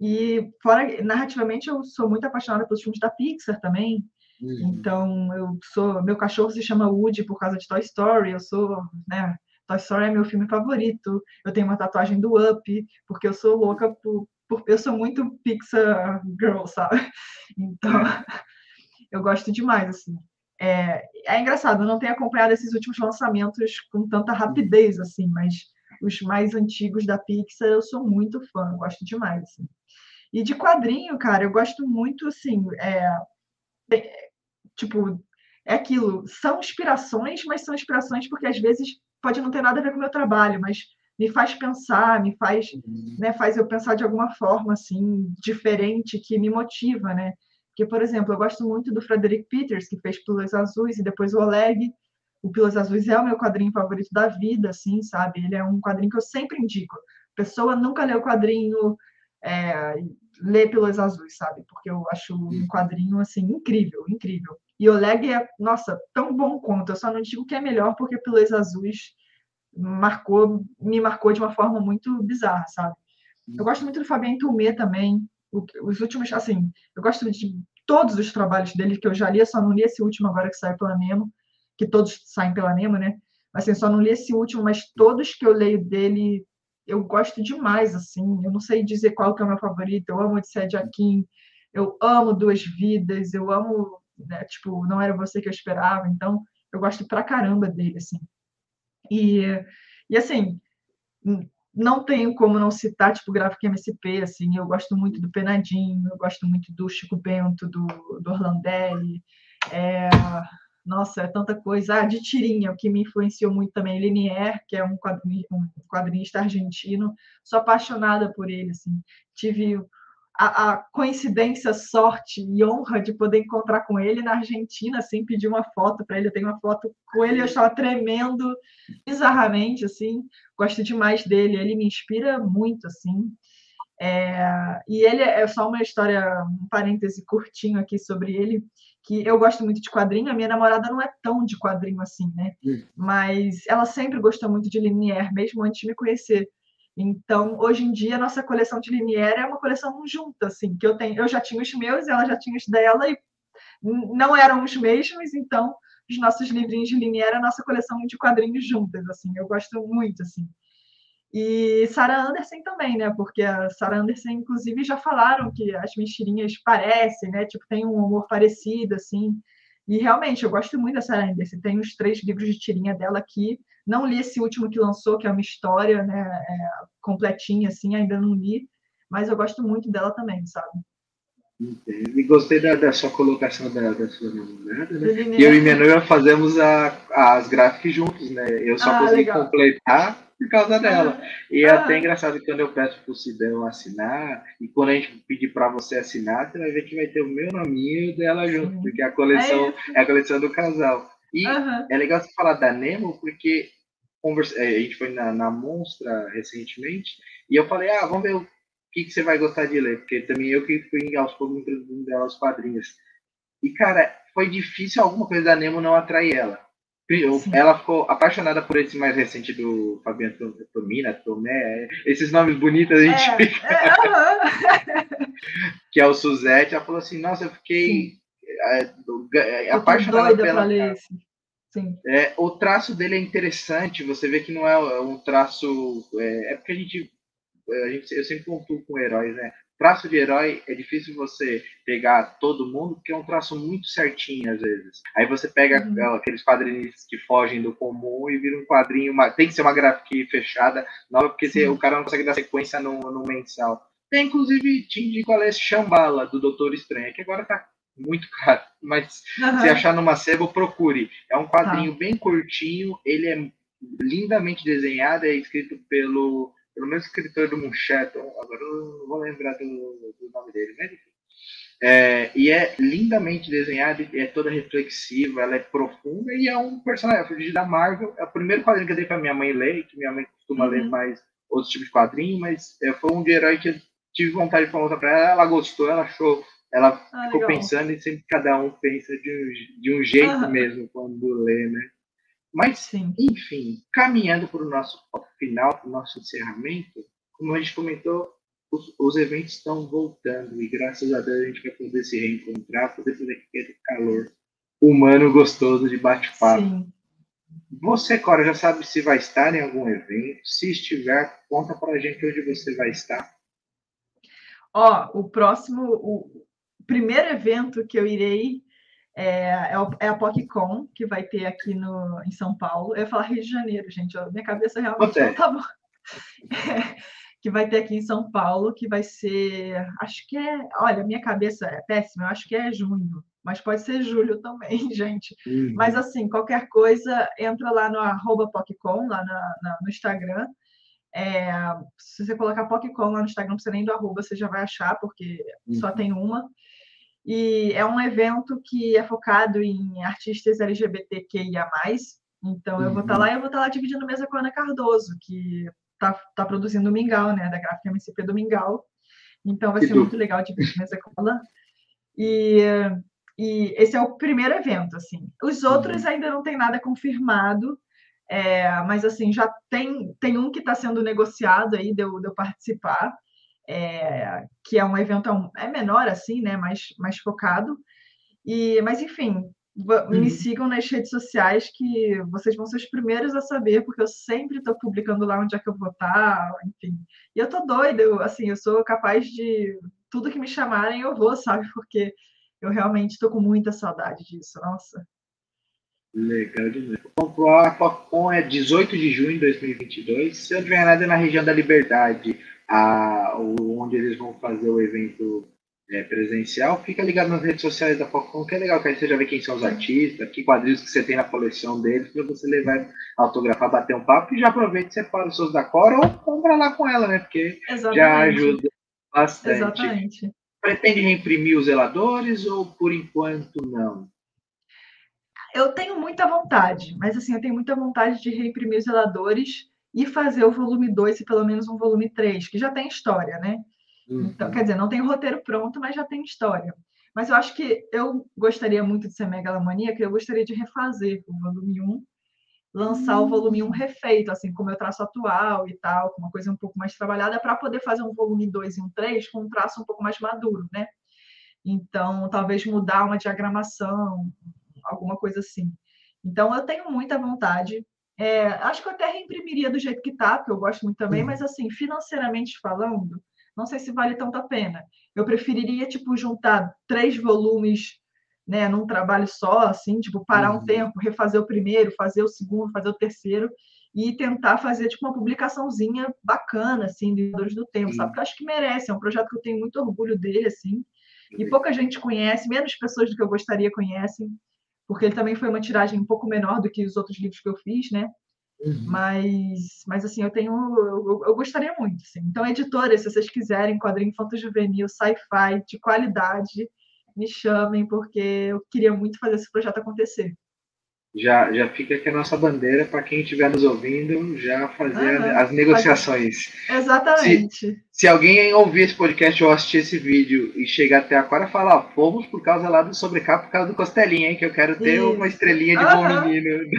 e fora narrativamente eu sou muito apaixonada pelos filmes da Pixar também. Uhum. Então eu sou meu cachorro se chama Woody por causa de Toy Story. Eu sou, né? Toy Story é meu filme favorito. Eu tenho uma tatuagem do Up porque eu sou louca por, por eu sou muito Pixar girl, sabe? Então eu gosto demais assim. É, é engraçado, eu não tenho acompanhado esses últimos lançamentos com tanta rapidez assim, mas os mais antigos da Pixar, eu sou muito fã, gosto demais. Assim. E de quadrinho, cara, eu gosto muito, assim, é, tipo, é aquilo, são inspirações, mas são inspirações porque às vezes pode não ter nada a ver com o meu trabalho, mas me faz pensar, me faz, uhum. né, faz eu pensar de alguma forma, assim, diferente, que me motiva, né? Porque, por exemplo, eu gosto muito do Frederick Peters, que fez Pílulas Azuis, e depois o Oleg, o Pilas Azuis é o meu quadrinho favorito da vida, assim, sabe? Ele é um quadrinho que eu sempre indico. Pessoa nunca lê o quadrinho, é, lê Pilas Azuis, sabe? Porque eu acho um quadrinho, assim, incrível, incrível. E Oleg é, nossa, tão bom quanto. Eu só não digo que é melhor porque Pilas Azuis marcou, me marcou de uma forma muito bizarra, sabe? Eu gosto muito do Fabien Tumé também. Os últimos, assim, eu gosto de todos os trabalhos dele que eu já li, só não li esse último agora que saiu pela Nemo que todos saem pela Nemo, né? Assim, só não li esse último, mas todos que eu leio dele eu gosto demais, assim. Eu não sei dizer qual que é o meu favorito. Eu amo Odisseia de Akin, eu amo Duas Vidas, eu amo, né, tipo, Não Era Você Que Eu Esperava. Então, eu gosto pra caramba dele, assim. E, e assim, não tenho como não citar, tipo, Gráfico MSP, assim, eu gosto muito do Penadinho, eu gosto muito do Chico Bento, do, do Orlandelli, é, nossa, é tanta coisa. Ah, de tirinha, o que me influenciou muito também, Linier, que é um, quadrinho, um quadrinista argentino, sou apaixonada por ele, assim, tive a, a, coincidência, sorte e honra de poder encontrar com ele na Argentina, assim, pedir uma foto para ele. Eu tenho uma foto com ele, eu estava tremendo bizarramente, assim. Gosto demais dele, ele me inspira muito, assim. É, e ele é só uma história, um parêntese curtinho aqui sobre ele, que eu gosto muito de quadrinho. A minha namorada não é tão de quadrinho assim, né? Hum. Mas ela sempre gostou muito de Linier, mesmo antes de me conhecer. Então, hoje em dia, a nossa coleção de Linier é uma coleção junta, assim, que eu tenho, eu já tinha os meus, ela já tinha os dela, e não eram os mesmos, então os nossos livrinhos de Linier é a nossa coleção de quadrinhos juntas, assim, eu gosto muito, assim. E Sarah Anderson também, né? Porque a Sarah Anderson, inclusive, já falaram que as mentirinhas parecem, né? Tipo, tem um humor parecido, assim. E realmente, eu gosto muito da Sarah Anderson. Tem os três livros de tirinha dela aqui. Não li esse último que lançou, que é uma história né, é, completinha, assim, ainda não li, mas eu gosto muito dela também, sabe? E gostei da, da sua colocação da, da sua namorada, né? E eu e minha noiva fazemos a, as gráficas juntos, né? Eu só ah, consegui legal. completar por causa dela. E é ah. até engraçado quando eu peço pro Sidão assinar, e quando a gente pedir para você assinar, você vai ver que vai ter o meu nominho e o dela junto, Sim. porque a coleção é, é, a coleção do casal. E é legal você falar da Nemo, porque conversa, é, a gente foi na, na Monstra recentemente, e eu falei, ah, vamos ver o que, que você vai gostar de ler, porque também eu que fui aos poucos introduzindo dela aos quadrinhos. E, cara, foi difícil alguma coisa da Nemo não atrair ela. Sim. Ela ficou apaixonada por esse mais recente do Fabiano Tomina, Tomé, esses nomes bonitos a gente é, fica. É, que é o Suzette. Ela falou assim: Nossa, eu fiquei é, é apaixonada pela. Sim. É, o traço dele é interessante, você vê que não é um traço. É, é porque a gente, a gente. Eu sempre pontuo com heróis, né? Traço de herói é difícil você pegar todo mundo, porque é um traço muito certinho às vezes. Aí você pega uhum. aqueles quadrinhos que fogem do comum e vira um quadrinho. Uma, tem que ser uma gráfica fechada, nova, porque o cara não consegue dar sequência no, no mensal. Tem inclusive te indico a Shambhala, do Doutor Estranho, que agora tá muito caro, mas uhum. se achar numa sebo, procure. É um quadrinho tá. bem curtinho, ele é lindamente desenhado, é escrito pelo, pelo mesmo escritor do Muncheton, agora eu não vou lembrar do, do nome dele, enfim. É, e é lindamente desenhada, é toda reflexiva, ela é profunda e é um personagem da Marvel. É o primeiro quadrinho que eu dei para minha mãe ler, que minha mãe costuma uhum. ler mais outros tipos de quadrinho, mas é, foi um de herói que eu tive vontade de falar para ela, ela gostou, ela achou ela ah, ficou legal. pensando e sempre cada um pensa de um, de um jeito ah. mesmo quando lê, né? Mas, Sim. enfim, caminhando para o nosso final, para o nosso encerramento, como a gente comentou, os, os, eventos estão voltando e graças a Deus a gente vai poder se reencontrar, poder fazer aquele calor humano gostoso de bate-papo. Você, Cora, já sabe se vai estar em algum evento? Se estiver, conta para a gente onde você vai estar. Ó, o próximo, o, primeiro evento que eu irei é, é, é a PocCon, que vai ter aqui no, em São Paulo. Eu ia falar Rio de Janeiro, gente. Ó, minha cabeça realmente não tá bom. É, que vai ter aqui em São Paulo, que vai ser. Acho que é. Olha, minha cabeça é péssima, eu acho que é junho, mas pode ser julho também, gente. Uhum. Mas assim, qualquer coisa, entra lá no arroba PocCon, lá na, na, no Instagram. É, se você colocar PocCon lá no Instagram, não precisa nem do arroba, você já vai achar, porque uhum. só tem uma. E é um evento que é focado em artistas LGBTQIA+. Então, eu vou estar tá uhum. lá e eu vou estar tá lá dividindo mesa com a Ana Cardoso, que está tá produzindo o Mingau, né? Da gráfica MCP do Mingau. Então, vai ser muito legal dividir mesa com ela. E, e esse é o primeiro evento, assim. Os outros uhum. ainda não tem nada confirmado, é, mas, assim, já tem, tem um que está sendo negociado aí de eu, de eu participar é, que é um evento é menor assim, né, mais, mais focado. E, mas enfim, me uhum. sigam nas redes sociais que vocês vão ser os primeiros a saber, porque eu sempre estou publicando lá onde é que eu vou estar, enfim. E eu tô doida, eu, assim, eu sou capaz de tudo que me chamarem eu vou, sabe? Porque eu realmente estou com muita saudade disso, nossa. Legal demais. A Popcom é 18 de junho de 2022. Se eu não tiver nada, é na região da Liberdade, a, onde eles vão fazer o evento é, presencial. Fica ligado nas redes sociais da Popcom, que é legal, que aí você já vê quem são os artistas, que quadrinhos que você tem na coleção deles, para você levar, autografar, bater um papo e já aproveita e separa os seus da Cora ou compra lá com ela, né? Porque Exatamente. já ajuda bastante. Exatamente. Pretende reimprimir os zeladores ou por enquanto não? Eu tenho muita vontade, mas assim, eu tenho muita vontade de reimprimir os zeladores e fazer o volume 2 e pelo menos um volume 3, que já tem história, né? Uhum. Então, quer dizer, não tem o roteiro pronto, mas já tem história. Mas eu acho que eu gostaria muito de ser megalomaníaca, eu gostaria de refazer o volume 1, lançar uhum. o volume 1 refeito, assim, com o meu traço atual e tal, com uma coisa um pouco mais trabalhada, para poder fazer um volume 2 e um 3 com um traço um pouco mais maduro, né? Então, talvez mudar uma diagramação, alguma coisa assim. Então, eu tenho muita vontade. É, acho que eu até reimprimiria do jeito que tá, porque eu gosto muito também, uhum. mas assim, financeiramente falando, não sei se vale tanto a pena. Eu preferiria, tipo, juntar três volumes, né, num trabalho só, assim, tipo, parar uhum. um tempo, refazer o primeiro, fazer o segundo, fazer o terceiro, e tentar fazer, tipo, uma publicaçãozinha bacana, assim, de Dores do Tempo, sabe? Porque eu acho que merece, é um projeto que eu tenho muito orgulho dele, assim, e pouca gente conhece, menos pessoas do que eu gostaria conhecem porque ele também foi uma tiragem um pouco menor do que os outros livros que eu fiz, né? Uhum. Mas, mas assim, eu tenho, eu, eu gostaria muito. Assim. Então, editoras, se vocês quiserem quadrinho infanto-juvenil, sci-fi de qualidade, me chamem, porque eu queria muito fazer esse projeto acontecer já, já fica aqui a nossa bandeira para quem estiver nos ouvindo já fazer as negociações. Exatamente. Se, se, alguém ouvir esse podcast ou assistir esse vídeo e chegar até agora, falar, fomos por causa lá do sobrecapa, por causa do Costelinha, hein, que eu quero ter Isso. uma estrelinha de uhum. bom menino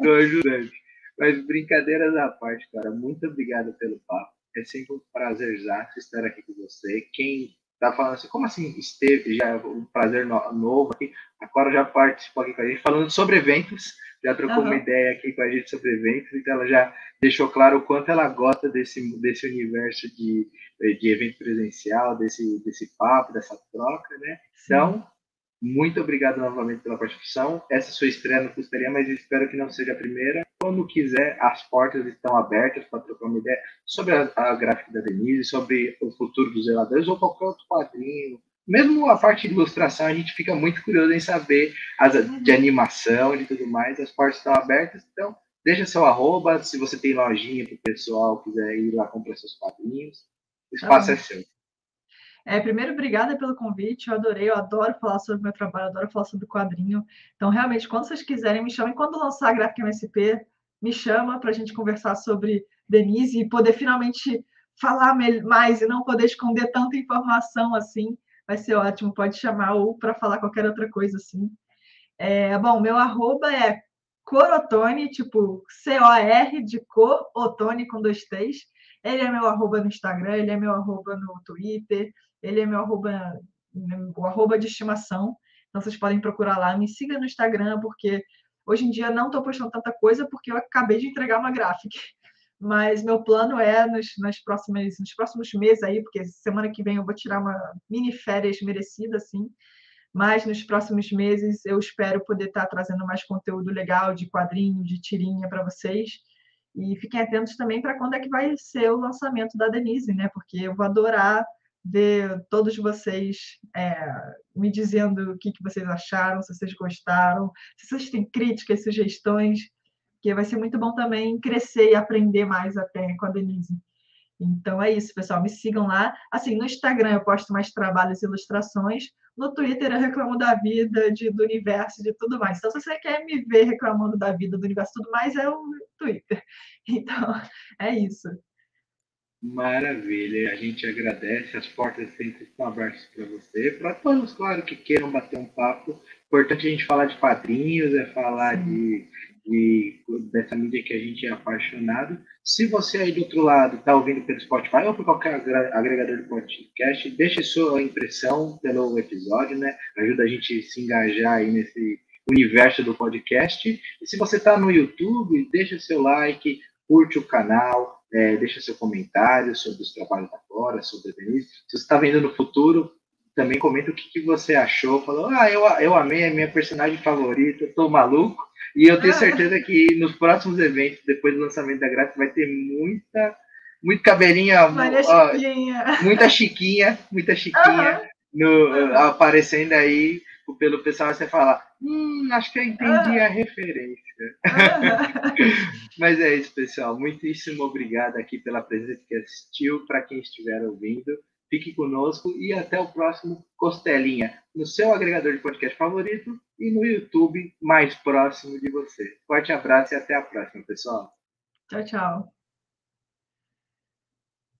do ajudante. Mas brincadeiras à parte, cara, muito obrigado pelo papo. É sempre um prazer estar aqui com você. Quem tá falando assim, como assim esteve, já é um prazer no, novo aqui, agora já participou aqui com a gente, falando sobre eventos, já trocou uhum. uma ideia aqui com a gente sobre eventos, então ela já deixou claro o quanto ela gosta desse, desse universo de, de evento presencial, desse, desse papo, dessa troca, né? Então, muito obrigado novamente pela participação. Essa sua estreia não custaria, mas espero que não seja a primeira. Quando quiser, as portas estão abertas para trocar uma ideia sobre a, a gráfica da Denise, sobre o futuro dos zeladores ou qualquer outro quadrinho. Mesmo a parte de ilustração, a gente fica muito curioso em saber as, de animação e tudo mais. As portas estão abertas, então deixa seu arroba. Se você tem lojinha para o pessoal quiser ir lá comprar seus quadrinhos, o espaço ah. é seu. É, primeiro, obrigada pelo convite, eu adorei, eu adoro falar sobre o meu trabalho, adoro falar sobre o quadrinho. Então, realmente, quando vocês quiserem, me chamem. Quando lançar a Gráfica MSP, me chama para a gente conversar sobre Denise e poder finalmente falar mais e não poder esconder tanta informação assim. Vai ser ótimo, pode chamar ou para falar qualquer outra coisa assim. É, bom, meu arroba é corotone, tipo C-O-R de cor, otone com dois T's. Ele é meu arroba no Instagram, ele é meu arroba no Twitter, ele é meu arroba, o arroba de estimação. Então vocês podem procurar lá, me siga no Instagram, porque hoje em dia não estou postando tanta coisa, porque eu acabei de entregar uma gráfica. Mas meu plano é nos, nas próximas, nos próximos meses aí, porque semana que vem eu vou tirar uma mini férias merecida, assim. Mas nos próximos meses eu espero poder estar trazendo mais conteúdo legal de quadrinho, de tirinha para vocês. E fiquem atentos também para quando é que vai ser o lançamento da Denise, né? Porque eu vou adorar ver todos vocês é, me dizendo o que, que vocês acharam, se vocês gostaram, se vocês têm críticas, sugestões, que vai ser muito bom também crescer e aprender mais até com a Denise. Então é isso, pessoal. Me sigam lá. Assim, no Instagram eu posto mais trabalhos e ilustrações. No Twitter eu reclamo da vida, de, do universo, de tudo mais. Então, se você quer me ver reclamando da vida, do universo tudo mais, é o Twitter. Então, é isso. Maravilha, a gente agradece, as portas sempre estão abertas para você, para todos, claro, que queiram bater um papo. Importante a gente falar de quadrinhos, é falar de, de, dessa mídia que a gente é apaixonado. Se você aí do outro lado está ouvindo pelo Spotify ou por qualquer agregador de podcast, deixe sua impressão pelo episódio, né? Ajuda a gente a se engajar aí nesse universo do podcast. E se você está no YouTube, deixa seu like, curte o canal, é, deixa seu comentário sobre os trabalhos agora, sobre a Denise. Se você está vendo no futuro, também comenta o que, que você achou. Falou, ah, eu, eu amei, é minha personagem favorita, estou maluco. E eu tenho ah. certeza que nos próximos eventos, depois do lançamento da Graça, vai ter muita, muito cabelinha, ó, chiquinha. muita chiquinha, muita chiquinha no, aparecendo aí pelo pessoal. Você fala, hum, acho que eu entendi a referência. Mas é isso, pessoal. Muitíssimo obrigado aqui pela presença que assistiu, para quem estiver ouvindo. Fique conosco e até o próximo Costelinha, no seu agregador de podcast favorito e no YouTube mais próximo de você. Forte abraço e até a próxima, pessoal. Tchau, tchau.